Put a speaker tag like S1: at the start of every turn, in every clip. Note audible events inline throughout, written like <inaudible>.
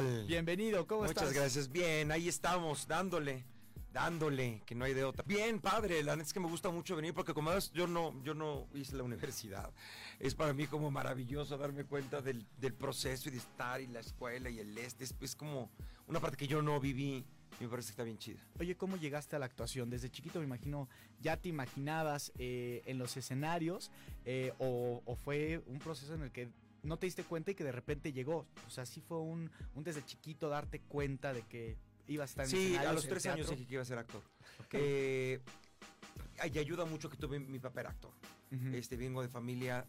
S1: Bienvenido, ¿cómo
S2: Muchas
S1: estás?
S2: Muchas gracias. Bien, ahí estamos, dándole, dándole, que no hay de otra. Bien, padre, la neta es que me gusta mucho venir porque como ves, yo no, yo no hice la universidad. Es para mí como maravilloso darme cuenta del, del proceso y de estar y la escuela y el este. Es, es como una parte que yo no viví. Y me parece que está bien chida.
S1: Oye, ¿cómo llegaste a la actuación? Desde chiquito me imagino, ¿ya te imaginabas eh, en los escenarios eh, o, o, fue un proceso en el que no te diste cuenta y que de repente llegó? O sea, sí fue un, un desde chiquito darte cuenta de que ibas a estar en
S2: Sí, a los tres años dije que iba a ser actor. Okay. Eh, y ayuda mucho que tuve mi papá era actor. Uh -huh. Este, vengo de familia...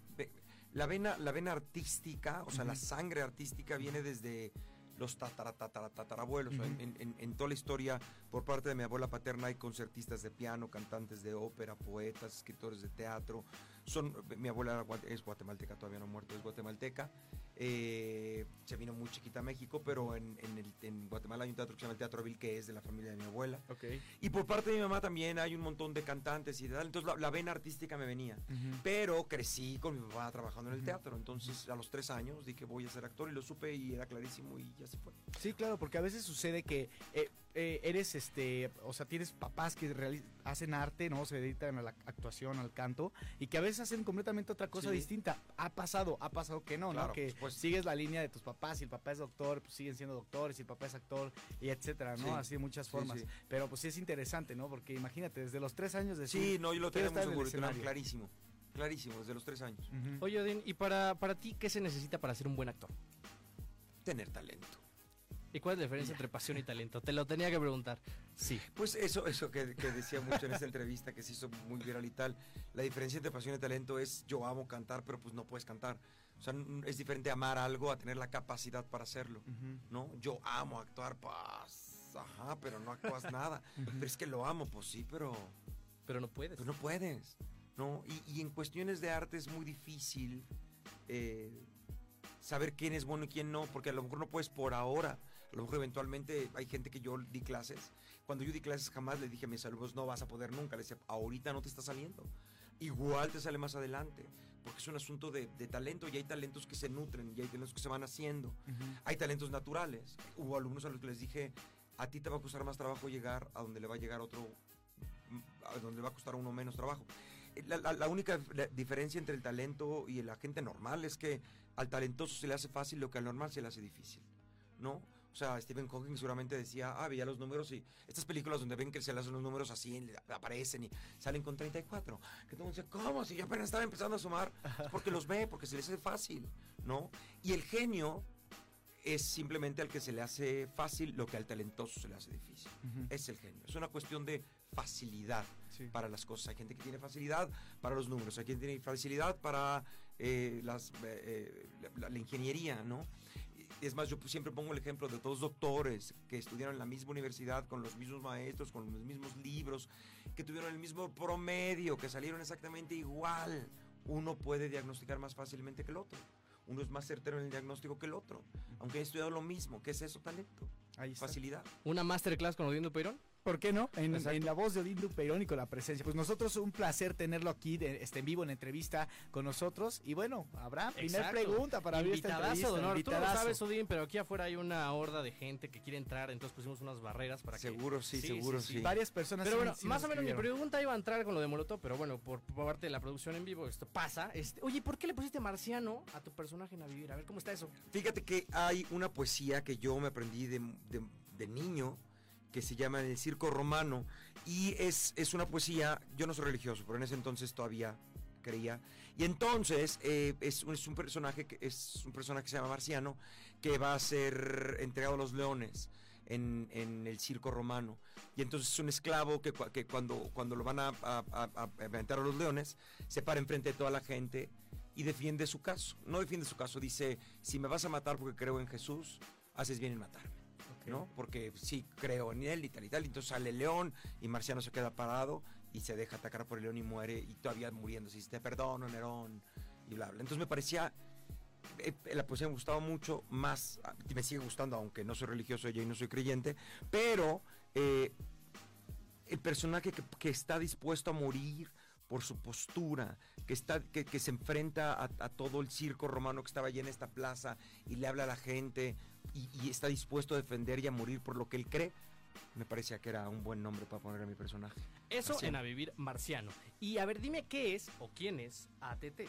S2: La vena, la vena artística, o sea, uh -huh. la sangre artística viene desde los tatara, tatara, tatarabuelos. Uh -huh. en, en, en, toda la historia, por parte de mi abuela paterna, hay concertistas de piano, cantantes de ópera, poetas, escritores de teatro. Son, mi abuela es guatemalteca, todavía no ha muerto, es guatemalteca. Eh, se vino muy chiquita a México, pero en, el, en, Guatemala hay un teatro que se llama el Teatro Vil, que es de la familia de mi abuela.
S1: Okay.
S2: Y por parte de mi mamá también hay un montón de cantantes y tal. Entonces la, la vena artística me venía. Pero crecí con mi papá trabajando en el teatro. Entonces a los tres años dije voy a ser actor y lo supe y era clarísimo y ya se fue.
S1: Sí, claro, porque a veces sucede que eh, eh, eres, este, o sea, tienes papás que hacen arte, ¿no? Se dedican a la actuación, al canto, y que a veces hacen completamente otra cosa sí. distinta. Ha pasado, ha pasado que no,
S2: claro,
S1: ¿no? Que
S2: pues,
S1: sigues la línea de tus papás, si el papá es doctor, pues siguen siendo doctores, si el papá es actor, y etcétera, ¿no? Sí. Así de muchas formas. Sí, Pero pues sí es interesante, ¿no? Porque imagínate, desde los tres años de
S2: Sí, no, yo lo tengo muy seguro, clarísimo. Clarísimo, desde los tres años.
S3: Uh -huh. Oye, Odín, ¿y para, para ti qué se necesita para ser un buen actor?
S2: Tener talento.
S3: ¿Y cuál es la diferencia entre pasión y talento? Te lo tenía que preguntar. Sí.
S2: Pues eso, eso que, que decía mucho en esta entrevista que se hizo muy viral y tal. La diferencia entre pasión y talento es yo amo cantar, pero pues no puedes cantar. O sea, es diferente amar algo a tener la capacidad para hacerlo. Uh -huh. ¿No? Yo amo actuar, pues. Ajá, pero no actúas nada. Uh -huh. Pero es que lo amo, pues sí, pero.
S3: Pero no puedes.
S2: Pero no puedes. ¿No? Y, y en cuestiones de arte es muy difícil. Eh, saber quién es bueno y quién no, porque a lo mejor no puedes por ahora, a lo mejor eventualmente hay gente que yo di clases, cuando yo di clases jamás le dije a mis alumnos no vas a poder nunca, le decía ahorita no te está saliendo, igual te sale más adelante, porque es un asunto de, de talento y hay talentos que se nutren y hay talentos que se van haciendo, uh -huh. hay talentos naturales, hubo alumnos a los que les dije a ti te va a costar más trabajo llegar a donde le va a llegar otro, a donde le va a costar uno menos trabajo. La, la, la, única diferencia entre el talento y la gente normal es que al talentoso se le hace fácil lo que al normal se le hace difícil. ¿No? O sea, Stephen Hawking seguramente decía, ah, veía los números y estas películas donde ven que se le hacen los números así, aparecen y salen con 34. Que todo el mundo dice, ¿cómo? Si yo apenas estaba empezando a sumar, porque los ve, porque se les hace fácil, ¿no? Y el genio es simplemente al que se le hace fácil lo que al talentoso se le hace difícil. Uh -huh. Es el genio. Es una cuestión de facilidad sí. para las cosas. Hay gente que tiene facilidad para los números, hay quien tiene facilidad para eh, las, eh, la, la, ingeniería, ¿no? Es más, yo siempre pongo el ejemplo de todos doctores que estudiaron en la misma universidad, con los mismos maestros, con los mismos libros, que tuvieron el mismo promedio, que salieron exactamente igual. Uno puede diagnosticar más fácilmente que el otro uno es más certero en el diagnóstico que el otro, aunque haya estudiado lo mismo. ¿Qué es eso? Talento.
S1: Ahí está.
S2: Facilidad.
S3: ¿Una masterclass con Odindo Peirón?
S1: ¿Por qué no? En, en, la voz de Odín Dupeirón y con la presencia. Pues nosotros un placer tenerlo aquí de, este, en vivo en entrevista con nosotros. Y bueno, habrá primera pregunta para abrir esta entrevista.
S3: De honor. Tú no sabes, Odín, pero aquí afuera hay una horda de gente que quiere entrar, entonces pusimos unas barreras para
S2: seguro,
S3: que...
S2: Sí, sí, seguro, sí, sí.
S1: Varias personas
S3: Pero bueno, sí más o menos mi pregunta iba a entrar con lo de Molotov, pero bueno, por, por parte de la producción en vivo esto pasa. Este, oye, ¿por qué le pusiste marciano a tu personaje en A Vivir? A ver, ¿cómo está eso?
S2: Fíjate que hay una poesía que yo me aprendí de, de, de niño que se llama El Circo Romano y es, es una poesía, yo no soy religioso, pero en ese entonces todavía creía. Y entonces eh, es, un, es, un, personaje que es un personaje que se llama Marciano que va a ser entregado a los leones en, en el circo romano. Y entonces es un esclavo que, que cuando, cuando lo van a, a, a, a a los leones, se para enfrente de toda la gente y defiende su caso. No defiende su caso, dice, si me vas a matar porque creo en Jesús, haces bien en matarme. ¿No? Porque sí creo en él y tal y tal. Entonces sale león y Marciano se queda parado y se deja atacar por el león y muere y todavía muriendo. Si te perdono, Nerón y bla, bla. Entonces me parecía. Eh, la poesía me gustaba mucho más, me sigue gustando, aunque no soy religioso y no soy creyente, pero eh, el personaje que, está dispuesto a morir por su postura, que, está, que, que se enfrenta a, a, todo el circo romano que estaba allí en esta plaza y le habla a la gente y, y está dispuesto a defender y a morir por lo que él cree, me parecía que era un buen nombre para poner a mi personaje.
S3: Eso
S2: Marciano.
S3: en A Vivir Marciano. Y a ver, dime qué es o quién es ATT.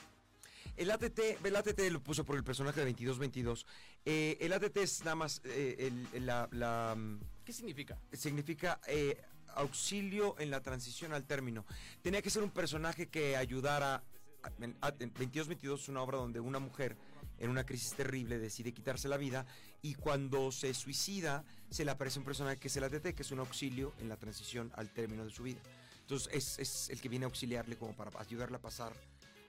S2: El ATT, el ATT lo puso por el personaje de 2222. Eh, el ATT es nada más eh, el- el- la, la, mm,
S3: ¿Qué significa?
S2: significa eh, auxilio en la transición al término. Tenía que ser un personaje que ayudara. a- En, a- en 2222 es una obra donde una mujer en una crisis terrible decide quitarse la vida y cuando se suicida se le aparece un personaje que es el ATT, que es un auxilio en la transición al término de su vida. Entonces es, es el que viene a auxiliarle como para ayudarle a pasar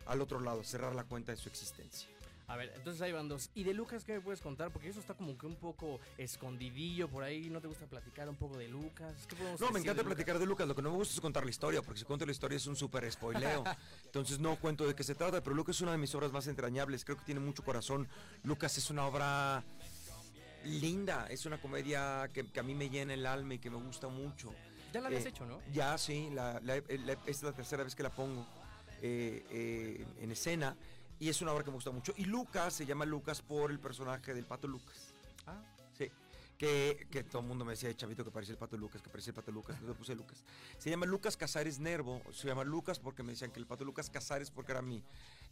S2: al otro lado, cerrar la cuenta de su existencia.
S3: A ver, entonces ahí van dos. ¿Y de Lucas qué me puedes contar? Porque eso está como que un poco escondidillo por ahí. ¿No te gusta platicar un poco de Lucas? ¿Qué podemos
S2: No, me encanta
S3: de
S2: platicar de Lucas. Lo que no me gusta es contar la historia, porque si cuento la historia es un súper spoileo. <laughs> Entonces no cuento de qué se trata, pero Lucas es una de mis obras más entrañables. Creo que tiene mucho corazón. Lucas es una obra linda. Es una comedia que, que a mí me llena el alma y que me gusta mucho.
S3: Ya la habías
S2: Eh,
S3: hecho, ¿no?
S2: Ya, sí. La, la- la- esta es la tercera vez que la pongo eh, eh, en escena. Y es una obra que me gusta mucho. Y Lucas se llama Lucas por el personaje del Pato Lucas.
S3: Ah,
S2: Sí. Que, que todo el mundo me decía de chavito que parecía el pato Lucas, que parecía el pato Lucas, entonces le puse Lucas. Se llama Lucas Casares Nervo, se llama Lucas porque me decían que el pato Lucas Casares porque era mi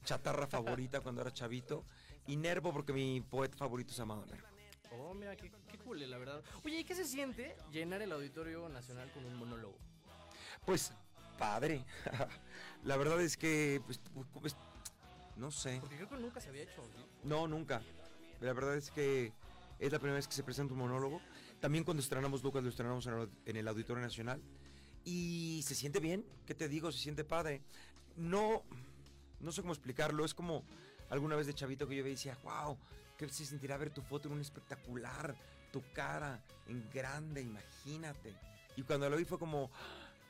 S2: chatarra favorita cuando era chavito, y Nervo porque mi poeta favorito se llamaba Nervo.
S3: Oh, mira, qué, qué cool, la verdad. Oye, ¿y qué se siente llenar el Auditorio Nacional con un monólogo?
S2: Pues, padre. <laughs> La verdad es que, pues, pues, no sé.
S3: Porque creo que nunca se había hecho. ¿sí?
S2: No, nunca. La verdad es que es la primera vez que se presenta un monólogo. También cuando estrenamos Lucas lo estrenamos en el, Auditorio Nacional. Y se siente bien, ¿qué te digo? Se siente padre. No, no sé cómo explicarlo. Es como alguna vez de chavito que yo veía y decía, wow, ¿qué se sentirá ver tu foto en un espectacular? Tu cara en grande, imagínate. Y cuando lo vi fue como,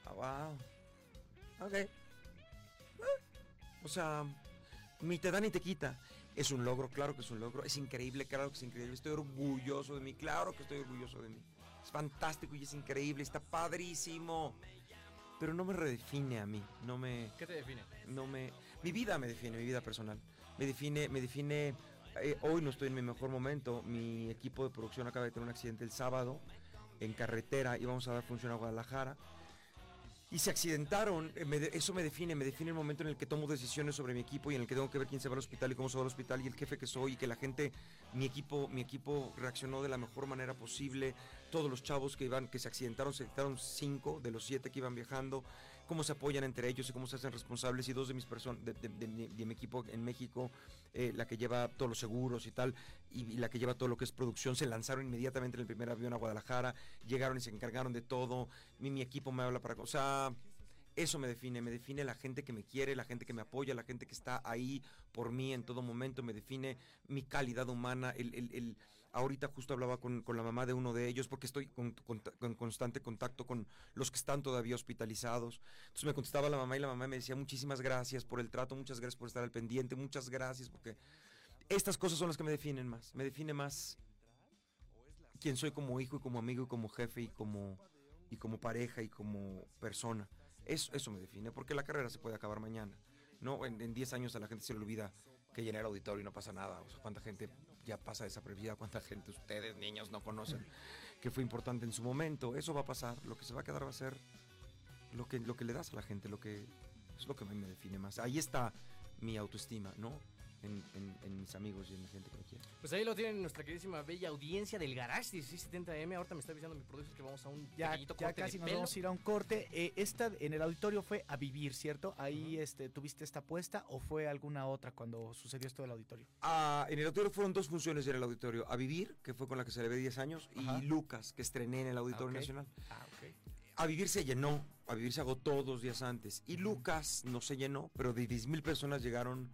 S2: ah, wow. Ok. Ah, O sea, ni te da ni te quita. Es un logro, claro que es un logro. Es increíble, claro que es increíble. Estoy orgulloso de mí, claro que estoy orgulloso de mí. Es fantástico y es increíble, está padrísimo. Pero no me redefine a mí, no me,
S3: ¿Qué te define?
S2: no me, mi vida me define, mi vida personal. Me define, me define. eh, hoy no estoy en mi mejor momento. Mi equipo de producción acaba de tener un accidente el sábado en carretera. Íbamos a dar función a Guadalajara. Y se accidentaron, eh, eso me define, me define el momento en el que tomo decisiones sobre mi equipo y en el que tengo que ver quién se va al hospital y cómo se va al hospital y el jefe que soy y que la gente, mi equipo, mi equipo reaccionó de la mejor manera posible. Todos los chavos que iban, que se accidentaron, se accidentaron cinco de los siete que iban viajando, cómo se apoyan entre ellos y cómo se hacen responsables y dos de mis personas, de, mi- equipo en México, eh, la que lleva todos los seguros y tal, y, la que lleva todo lo que es producción, se lanzaron inmediatamente en el primer avión a Guadalajara, llegaron y se encargaron de todo, mi, mi equipo me habla para... O eso me define, me define la gente que me quiere, la gente que me apoya, la gente que está ahí por mí en todo momento, me define mi calidad humana, el- el- ahorita justo hablaba con, con la mamá de uno de ellos porque estoy con, con constante contacto con los que están todavía hospitalizados. Entonces me contestaba la mamá y la mamá me decía muchísimas gracias por el trato, muchas gracias por estar al pendiente, muchas gracias porque estas cosas son las que me definen más, me define más quién soy como hijo y como amigo y como jefe y como, y como pareja y como persona. Eso, eso me define, porque la carrera se puede acabar mañana. No, en, en 10 años a la gente se le olvida que llenar auditorio y no pasa nada. O sea, cuánta gente ya pasa desapercibida, cuánta gente ustedes, niños, no conocen que fue importante en su momento. Eso va a pasar. Lo que se va a quedar va a ser lo que, lo que le das a la gente, lo que es lo que a mí me define más. Ahí está mi autoestima, ¿no? En, en- en mis amigos y en la gente que me quiere.
S3: Pues ahí lo tienen nuestra queridísima bella audiencia del Garage 1670M. Ahorita me está avisando mi productor que vamos a un
S1: Ya,
S3: pequeñito
S1: ya
S3: corte
S1: casi
S3: de
S1: nos
S3: pelo.
S1: vamos a ir a un corte. Eh, esta en el auditorio fue a vivir, ¿cierto? Ahí este, tuviste esta apuesta o fue alguna otra cuando sucedió esto del auditorio.
S2: Ah, en el auditorio fueron dos funciones en el auditorio. A Vivir, que fue con la que celebré 10 años,
S1: Ajá.
S2: y Lucas, que estrené en el Auditorio
S1: ok.
S2: Nacional.
S1: Ah, ok.
S2: A Vivir se llenó, A Vivir se agotó dos días antes. Y Lucas no se llenó, pero de 10.000 personas llegaron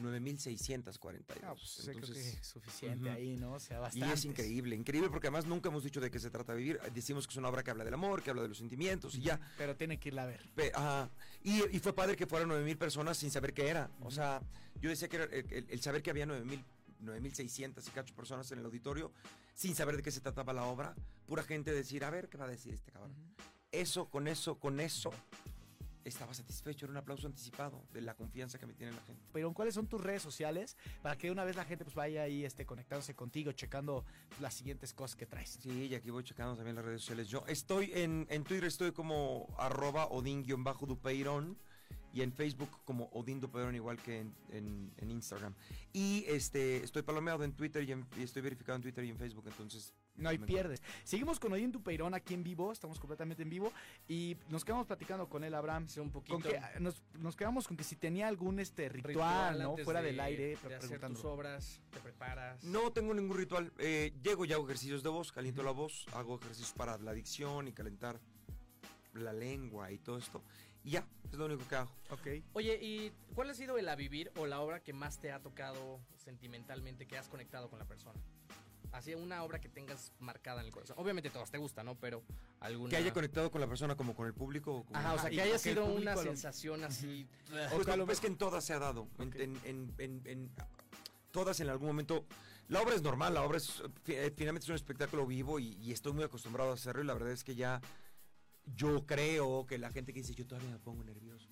S2: 9.642.
S1: Ah, pues, sí, creo que
S2: Entonces,
S1: es suficiente
S2: ujú.
S1: ahí, ¿no? O sea,
S2: y
S1: bastante.
S2: es increíble, increíble porque además nunca hemos dicho de qué se trata Vivir. Decimos que es una obra que habla del amor, que habla de los sentimientos y ya.
S1: Pero tiene que irla a ver.
S2: Pe- ajá. Y, y fue padre que fueran 9000 personas sin saber qué era. O sea, yo decía que era el, el- saber que había 9000 9600 y cacho personas en el auditorio sin saber de qué se trataba la obra, pura gente decir, a ver qué va a decir este cabrón. Eso, con eso, con eso, estaba satisfecho, era un aplauso anticipado de la confianza que me tiene la gente.
S1: Pero ¿cuáles son tus redes sociales para que una vez la gente pues vaya ahí este, conectándose contigo, checando las siguientes cosas que traes?
S2: Sí, y aquí voy checando también las redes sociales. Yo estoy en, en Twitter, estoy como arroba odin-dupeirón y en Facebook como Odín Dupeirón igual que en, en- en Instagram. Y este estoy palomeado en Twitter y, en- y estoy verificado en Twitter y en Facebook, entonces...
S1: No hay pierdes. Seguimos con Odín Dupeirón aquí en vivo, estamos completamente en vivo y nos quedamos platicando con él, Abraham.
S3: Sí, un poquito.
S1: Con que, nos, nos quedamos con que si tenía algún este ritual,
S3: ritual
S1: ¿no? Fuera
S3: de-
S1: del aire,
S3: de hacer tus obras, te preparas.
S2: No tengo ningún ritual. Eh, llego y hago ejercicios de voz, caliento la voz, hago ejercicios para la adicción y calentar la lengua y todo esto. Y ya, es lo único que hago.
S1: Ok.
S3: Oye, ¿y cuál ha sido el a vivir o la obra que más te ha tocado sentimentalmente, que has conectado con la persona? Así, una obra que tengas marcada en el corazón. Obviamente todas te gustan, ¿no? Pero alguna...
S2: Que haya conectado con la persona como con el público. o como-
S3: Ajá, o sea, que haya sido una
S1: lo-
S3: sensación así...
S2: Pues
S1: que lo
S2: es que en todas se ha dado. En-
S1: Ok.
S2: En, en- en- en- todas en algún momento. La obra es normal, la obra es eh, finalmente es un espectáculo vivo y, y estoy muy acostumbrado a hacerlo y la verdad es que ya yo creo que la gente que dice yo todavía me pongo nervioso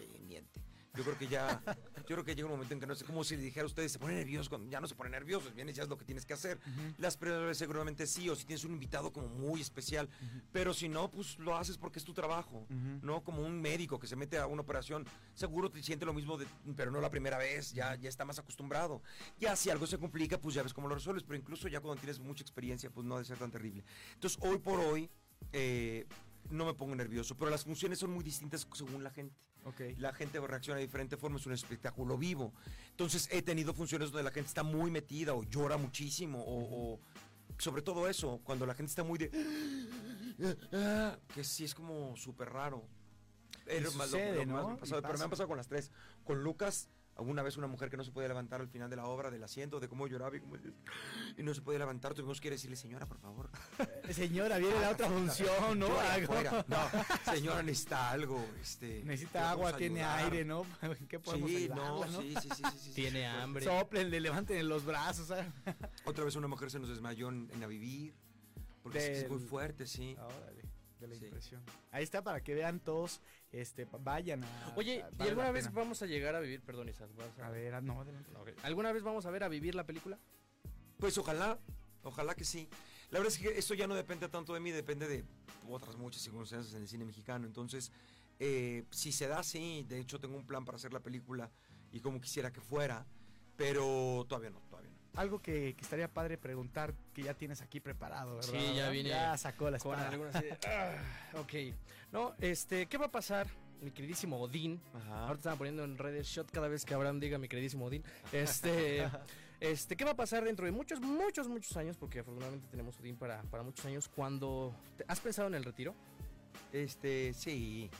S2: eh, miente. Yo creo que ya, <laughs> yo creo que llega un momento en que no sé cómo si le dijera a ustedes, se pone nervioso, cuando ya no se pone nervioso, vienes ya es lo que tienes que hacer. Las primeras veces seguramente sí, o si tienes un invitado como muy especial, pero si no, pues lo haces porque es tu trabajo. ¿no? Como un médico que se mete a una operación, seguro te siente lo mismo, de- pero no la primera vez, ya, ya está más acostumbrado. Ya si algo se complica, pues ya ves cómo lo resuelves, pero incluso ya cuando tienes mucha experiencia, pues no ha de ser tan terrible. Entonces, hoy por hoy, eh, no me pongo nervioso, pero las funciones son muy distintas según la gente.
S1: Ok.
S2: La gente reacciona de diferente forma, es un espectáculo vivo. Entonces, he tenido funciones donde la gente está muy metida o llora muchísimo, o, o sobre todo eso, cuando la gente está muy de... que sí es como súper raro. Lo-
S1: sucede,
S2: lo
S1: ¿no?
S2: me pasado, pero me han pasado con las tres. Con Lucas, alguna vez una mujer que no se podía levantar al final de la obra, del asiento, de cómo lloraba y, cómo- y no se podía levantar, tuvimos que decirle, señora, por favor. <laughs>
S1: Señora, viene la otra <laughs> función, ¿no?
S2: No, <laughs> señora, necesita algo. Este,
S1: Necesita
S2: ¿qué
S1: agua, tiene aire, ¿no? ¿En ¿Qué podemos
S2: Sí,
S1: ayudarla,
S2: no,
S1: no?
S2: sí, sí, sí, sí, sí,
S3: Tiene hambre.
S1: Soplenle, levanten los brazos, ¿sabes?
S2: Otra vez una mujer se nos desmayó en, en a vivir. Porque es, que es muy
S1: Del-
S2: fuerte, sí.
S1: Órale, de la
S2: Sí.
S1: impresión. Ahí está para que vean todos, este, vayan a.
S3: Oye,
S1: a-
S3: ¿y alguna vez
S1: pena.
S3: vamos a llegar a vivir, perdón, Isaac, vas a-
S1: A ver, ah, no, adelante.
S3: ¿Alguna vez vamos a ver a vivir la película?
S2: Pues ojalá, ojalá que sí. La verdad es que esto ya no depende tanto de mí, depende de otras muchas circunstancias en el cine mexicano. Entonces, eh, si se da, sí. De hecho, tengo un plan para hacer la película y como quisiera que fuera, pero todavía no.
S1: Algo que, que estaría padre preguntar que ya tienes aquí preparado, ¿verdad?
S3: Sí, ya viene
S1: Ya sacó la
S3: Con
S1: espada.
S3: ah, <laughs> ok. No, este, ¿qué va a pasar, mi queridísimo Odín?
S2: Ajá.
S3: Ahorita estaban poniendo en redes shot cada vez que Abraham diga mi queridísimo Odín. Este, <laughs> este, ¿qué va a pasar dentro de muchos, muchos, muchos años? Porque afortunadamente tenemos Odín para, para muchos años. Cuando te- has pensado en el retiro
S2: Este, sí.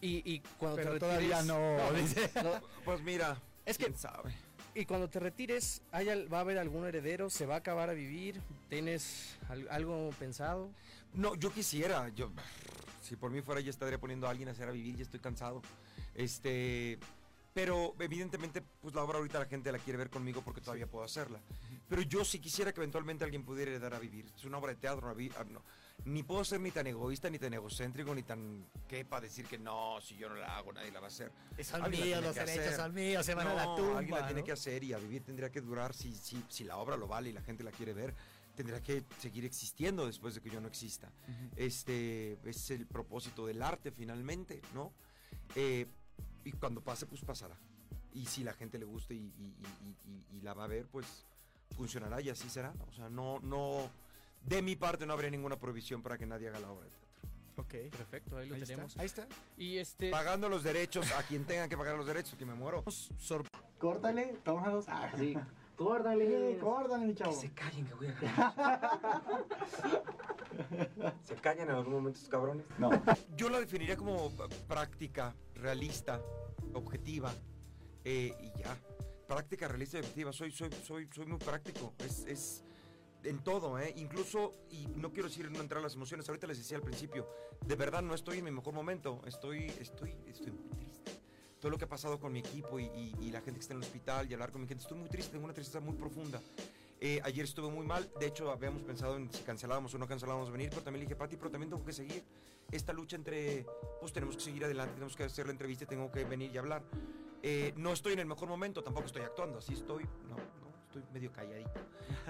S3: y, y cuando
S1: Pero
S3: te
S1: todavía
S3: retires,
S1: no, <laughs> dice.
S3: no,
S2: Pues mira,
S3: Es que-
S2: quién sabe.
S3: Y cuando te retires, ¿hay ¿va a haber algún heredero? ¿Se va a acabar a vivir? ¿Tienes al- algo pensado?
S2: No, yo quisiera, yo si por mí fuera ya estaría poniendo a alguien a hacer a vivir, ya estoy cansado. Este, pero evidentemente pues la obra ahorita la gente la quiere ver conmigo porque todavía puedo hacerla. Pero yo sí quisiera que eventualmente alguien pudiera heredar a vivir. Es una obra de teatro, no. Ni puedo ser ni tan egoísta, ni tan egocéntrico, ni tan que para decir que no, si yo no la hago nadie la va a hacer. La
S1: míos,
S2: tiene
S1: los derechos son míos, se van a la
S2: No,
S1: tumba.
S2: Alguien la tiene
S1: ¿no?
S2: que hacer y a vivir tendría que durar si, si, si la obra lo vale y la gente la quiere ver. Tendrá que seguir existiendo después de que yo no exista.
S1: Ujú.
S2: Este es el propósito del arte finalmente, ¿no? Eh, y cuando pase, pues pasará. Y si la gente le gusta y, y- y- y- y la va a ver, pues funcionará y así será. O sea, no, no, de mi parte no habría ninguna prohibición para que nadie haga la obra de teatro.
S1: Ok.
S3: Perfecto, ahí lo
S1: Ahí
S3: tenemos.
S1: está. Ahí está.
S3: Y este,
S2: Pagando los derechos a quien tenga que pagar los derechos, que me muero.
S1: Sor- Córtale, tómalos. Ah,
S3: sí, <laughs> córdale.
S1: córtale, mi chavo.
S2: callen, que voy a <laughs> ganar. <laughs> ¿Se callan en algún momento estos cabrones?
S1: No.
S2: Yo la definiría como práctica, realista, objetiva eh, y ya. Práctica, realista y objetiva. Soy, soy, soy, soy muy práctico. Es, es en todo, ¿eh? Incluso, y no quiero decir no entrar a las emociones, ahorita les decía al principio, de verdad no estoy en mi mejor momento. Estoy, estoy, estoy muy triste. Todo lo que ha pasado con mi equipo y, y- y la gente que está en el hospital y hablar con mi gente, estoy muy triste, tengo una tristeza muy profunda. Eh, ayer estuve muy mal, de hecho habíamos pensado en si cancelábamos o no cancelábamos venir, pero también le dije, Pati, pero también tengo que seguir esta lucha entre, pues tenemos que seguir adelante, tenemos que hacer la entrevista tengo que venir y hablar. Eh, no estoy en el mejor momento, tampoco estoy actuando, así estoy, no, estoy medio calladito.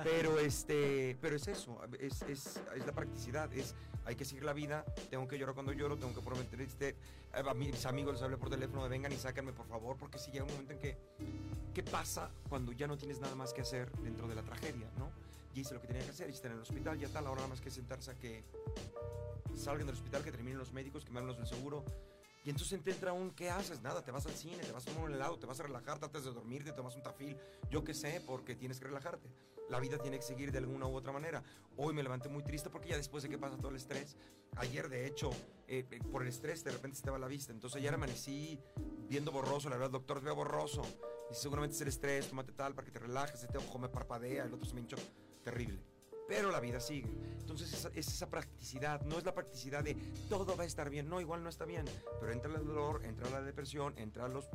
S2: Pero, <laughs> este, pero es eso, es, es, es la practicidad, es, hay que seguir la vida, tengo que llorar cuando lloro, tengo que prometer, este, a mis amigos les hablé por teléfono, de vengan y sáquenme por favor, porque si llega un momento en que, ¿qué pasa cuando ya no tienes nada más que hacer dentro de la tragedia, no? Ya hice lo que tenía que hacer, y está en el hospital, ya tal, ahora nada más que sentarse a que salgan del hospital, que terminen los médicos, que me hablen del seguro, y entonces te entra un, ¿qué haces? Nada, te vas al cine, te vas a tomar un helado, te vas a relajar, tratas de dormir, te tomas un tafil, yo qué sé, porque tienes que relajarte. La vida tiene que seguir de alguna u otra manera. Hoy me levanté muy triste porque ya después de que pasa todo el estrés, ayer de hecho, eh, eh, por el estrés de repente se te va la vista. Entonces ayer amanecí viendo borroso, la verdad, doctor, veo borroso. Y seguramente es el estrés, tómate tal para que te relajes, este ojo me parpadea, el otro se me hinchó. Terrible pero la vida sigue. Entonces es, esa practicidad, no es la practicidad de todo va a estar bien, no, igual no está bien, pero entra el dolor, entra la depresión, entra los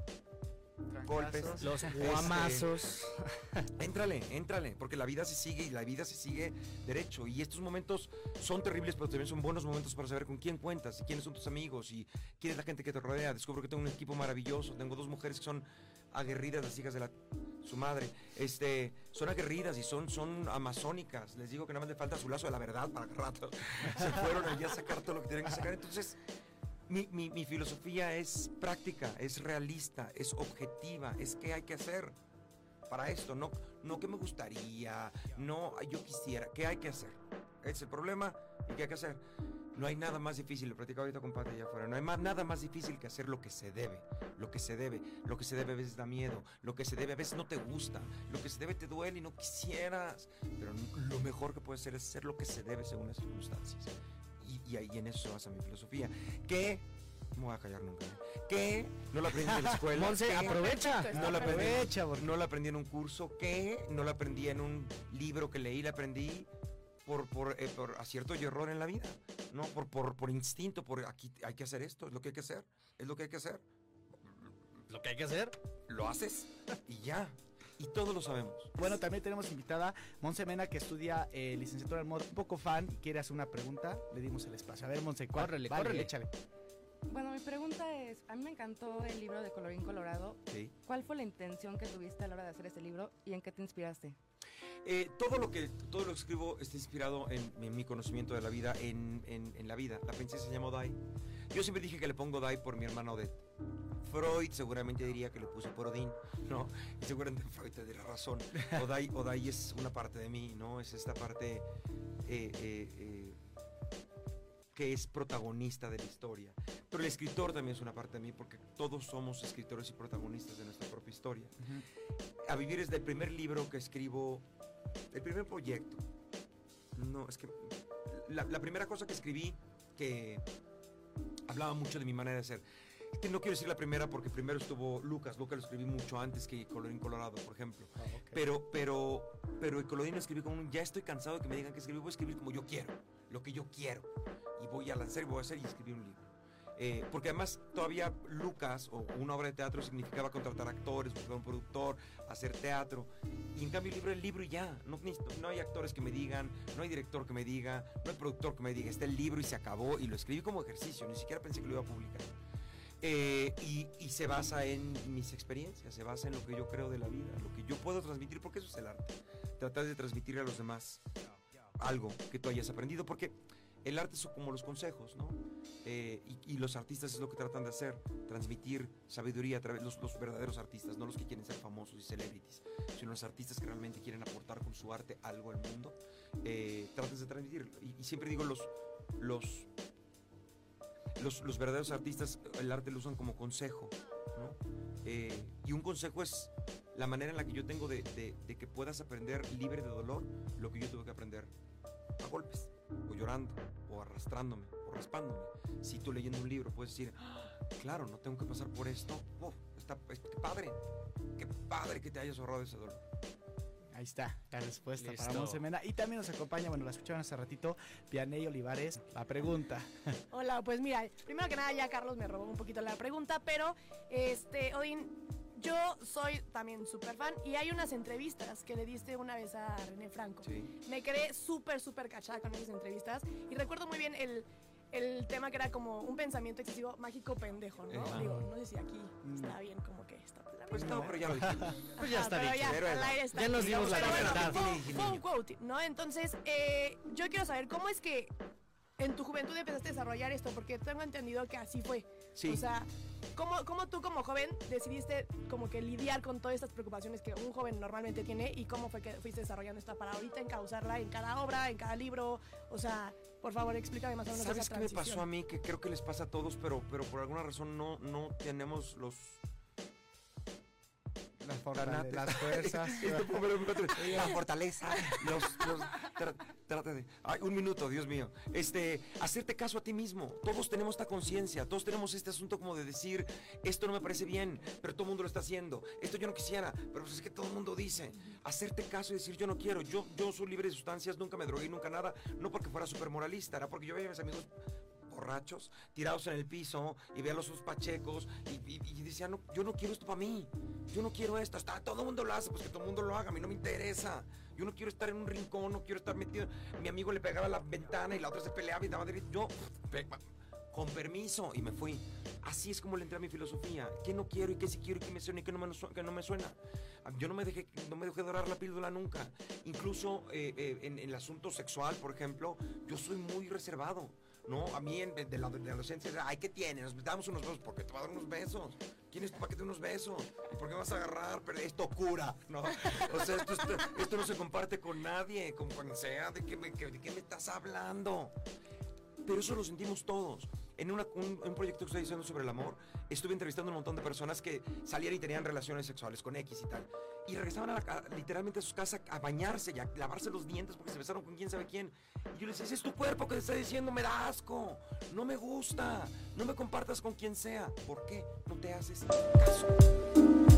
S2: golpes,
S3: los guamazos.
S2: Este, <laughs> éntrale, éntrale, porque la vida se sigue y la vida se sigue derecho. Y estos momentos son terribles, pero también son buenos momentos para saber con quién cuentas y quiénes son tus amigos y quién es la gente que te rodea. Descubro que tengo un equipo maravilloso, tengo dos mujeres que son aguerridas, las hijas de la su madre, este, son aguerridas y son, son amazónicas. Les digo que nada más le falta su lazo de la verdad para rato. <laughs> Se fueron allá a sacar todo lo que tienen que sacar. Entonces, mi, mi, mi, filosofía es práctica, es realista, es objetiva, es qué hay que hacer para esto, no, no que me gustaría, no yo quisiera, qué hay que hacer. Es el problema y qué hay que hacer. No hay nada más difícil, lo platicaba ahorita con Pati allá afuera, no hay más, nada más difícil que hacer lo que se debe, lo que se debe, lo que se debe a veces da miedo, lo que se debe a veces no te gusta, lo que se debe te duele y no quisieras, pero lo mejor que puedes hacer es hacer lo que se debe según las circunstancias. Y, ahí en eso basa mi filosofía, que no voy a callar nunca. ¿eh? Que no lo aprendí en la escuela.
S3: Monse, aprovecha.
S2: No lo aprovecha, no lo aprendí en un curso. Que no lo aprendí en un libro que leí, lo aprendí por, por, eh, por, acierto y error en la vida, ¿no? Por, por, por instinto, por aquí hay que hacer esto, es lo que hay que hacer, es lo que hay que hacer.
S3: Lo que hay que hacer,
S2: lo haces y ya. Y todos lo sabemos.
S1: Bueno, también tenemos invitada Monse Mena, que estudia eh, licenciatura en modo un poco fan y quiere hacer una pregunta. Le dimos el espacio. A ver, Monse, córrele, córrele, échale.
S4: Bueno, mi pregunta es, a mí me encantó el libro de Colorín Colorado.
S2: Sí.
S4: ¿Cuál fue la intención que tuviste a la hora de hacer ese libro y en qué te inspiraste?
S2: Eh, todo, lo que, todo lo escribo está inspirado en, mi conocimiento de la vida, en, en, la vida. La princesa se llamó Dai. Yo siempre dije que le pongo Dai por mi hermano Odette. Freud seguramente diría que le puse por Odín, ¿no? Y seguramente <laughs> Freud te dirá razón. Odai, Odai es una parte de mí, ¿no? Es esta parte eh, eh, que es protagonista de la historia. Pero el escritor también es una parte de mí porque todos somos escritores y protagonistas de nuestra propia historia. A vivir es del primer libro que escribo el primer proyecto. No, es que la, primera cosa que escribí que hablaba mucho de mi manera de ser. no quiero decir la primera porque primero estuvo Lucas. Lucas lo escribí mucho antes que Colorín Colorado, por ejemplo. Ah, pero, pero, pero el Colorín lo escribí como un, ya estoy cansado de que me digan que escribir, voy a escribir como yo quiero, lo que yo quiero. Y voy a lanzar y voy a hacer y escribir un libro. Eh, porque además todavía Lucas o una obra de teatro significaba contratar actores, buscar un productor, hacer teatro. Y en cambio el libro es el libro y ya. No, no hay actores que me digan, no hay director que me diga, no hay productor que me diga. Está el libro y se acabó y lo escribí como ejercicio. Ni siquiera pensé que lo iba a publicar. Eh, y, y, se basa en mis experiencias, se basa en lo que yo creo de la vida, lo que yo puedo transmitir, porque eso es el arte. Tratar de transmitir a los demás algo que tú hayas aprendido, porque el arte es como los consejos, ¿no? Eh, y, los artistas es lo que tratan de hacer, transmitir sabiduría a través de los, verdaderos artistas, no los que quieren ser famosos y celebrities, sino los artistas que realmente quieren aportar con su arte algo al mundo, eh, tratan de transmitir. Y, siempre digo, los, los, los, verdaderos artistas, el arte lo usan como consejo, ¿no? Eh, y un consejo es la manera en la que yo tengo de, de que puedas aprender libre de dolor lo que yo tuve que aprender a golpes o llorando, o arrastrándome, o raspándome. Si tú leyendo un libro puedes decir, ah, claro, no tengo que pasar por esto. está, qué padre, qué padre que te hayas ahorrado ese dolor.
S1: Ahí está la respuesta para Monse Mena. Y también nos acompaña, bueno, la escuchaban hace ratito, Pianey Olivares. La pregunta.
S5: Hola, pues mira, primero que nada ya Carlos me robó un poquito la pregunta, pero este, Odín, yo soy también súper fan y hay unas entrevistas que le diste una vez a René Franco.
S2: Sí.
S5: Me quedé súper, súper cachada con esas entrevistas y recuerdo muy bien el, el tema que era como un pensamiento excesivo mágico pendejo, ¿no?
S2: Ajá.
S5: Digo, no sé si aquí está bien como que esta palabra.
S2: Pues no, pero ya lo dijimos.
S3: Pues ya está
S5: pero ya,
S2: Pero
S5: aire está.
S3: Ya nos dimos la
S5: bueno,
S3: libertad.
S5: fue- Fue un
S2: niño.
S5: quote, ¿no? Entonces, eh, yo quiero saber cómo es que en tu juventud empezaste a desarrollar esto, porque tengo entendido que así fue.
S2: Sí.
S5: O sea, ¿cómo, ¿cómo tú como joven decidiste como que lidiar con todas estas preocupaciones que un joven normalmente tiene y cómo fue que fuiste desarrollando esta para ahorita encauzarla en cada obra, en cada libro? O sea, por favor, explícame más o menos
S2: ¿Sabes
S5: esa
S2: qué me pasó a mí? Que creo que les pasa a todos, pero, pero por alguna razón no, no tenemos los...
S1: Las, fuerzas. <laughs> <laughs>
S2: La fortaleza, los, los- tra- trata de, ay, un minuto, Dios mío. Este, hacerte caso a ti mismo. Todos tenemos esta conciencia, todos tenemos este asunto como de decir, esto no me parece bien, pero todo el mundo lo está haciendo. Esto yo no quisiera, pero pues es que todo el mundo dice. Hacerte caso y decir, yo no quiero, yo, yo soy libre de sustancias, nunca me drogué, nunca nada, no porque fuera súper moralista, era porque yo veía a mis amigos borrachos, tirados en el piso y veía a los sus pachecos y, y- y decía, no, yo no quiero esto para mí, yo no quiero esto, está, todo el mundo lo hace, pues que todo el mundo lo haga, a mí no me interesa, yo no quiero estar en un rincón, no quiero estar metido, mi amigo le pegaba a la ventana y la otra se peleaba y daba de yo, con permiso, y me fui. Así es como le entré a mi filosofía. ¿Qué no quiero y qué sí quiero y qué me suena y qué no me, qué no me suena? Yo no me dejé, no me dejé dorar la píldora nunca. Incluso eh, eh, en, en el asunto sexual, por ejemplo, yo soy muy reservado. ¿No? A mí en- de, la, de adolescencia ay, ¿qué tiene? Nos damos unos besos, porque te va a dar unos besos. ¿Quién es tú para que te dé unos besos? ¿Y por qué vas a agarrar? Pero esto cura, ¿no? O sea, esto, esto, no se comparte con nadie, con quien sea, ¿de qué, me, de qué me estás hablando? Pero eso lo sentimos todos. En un, un proyecto que estoy diciendo sobre el amor, estuve entrevistando a un montón de personas que salían y tenían relaciones sexuales con X y tal. Y regresaban a la ca- literalmente a sus casas a bañarse y a lavarse los dientes porque se besaron con quién sabe quién. Y yo les decía, es tu cuerpo que te está diciendo, me da asco, no me gusta, no me compartas con quien sea. ¿Por qué no te haces caso?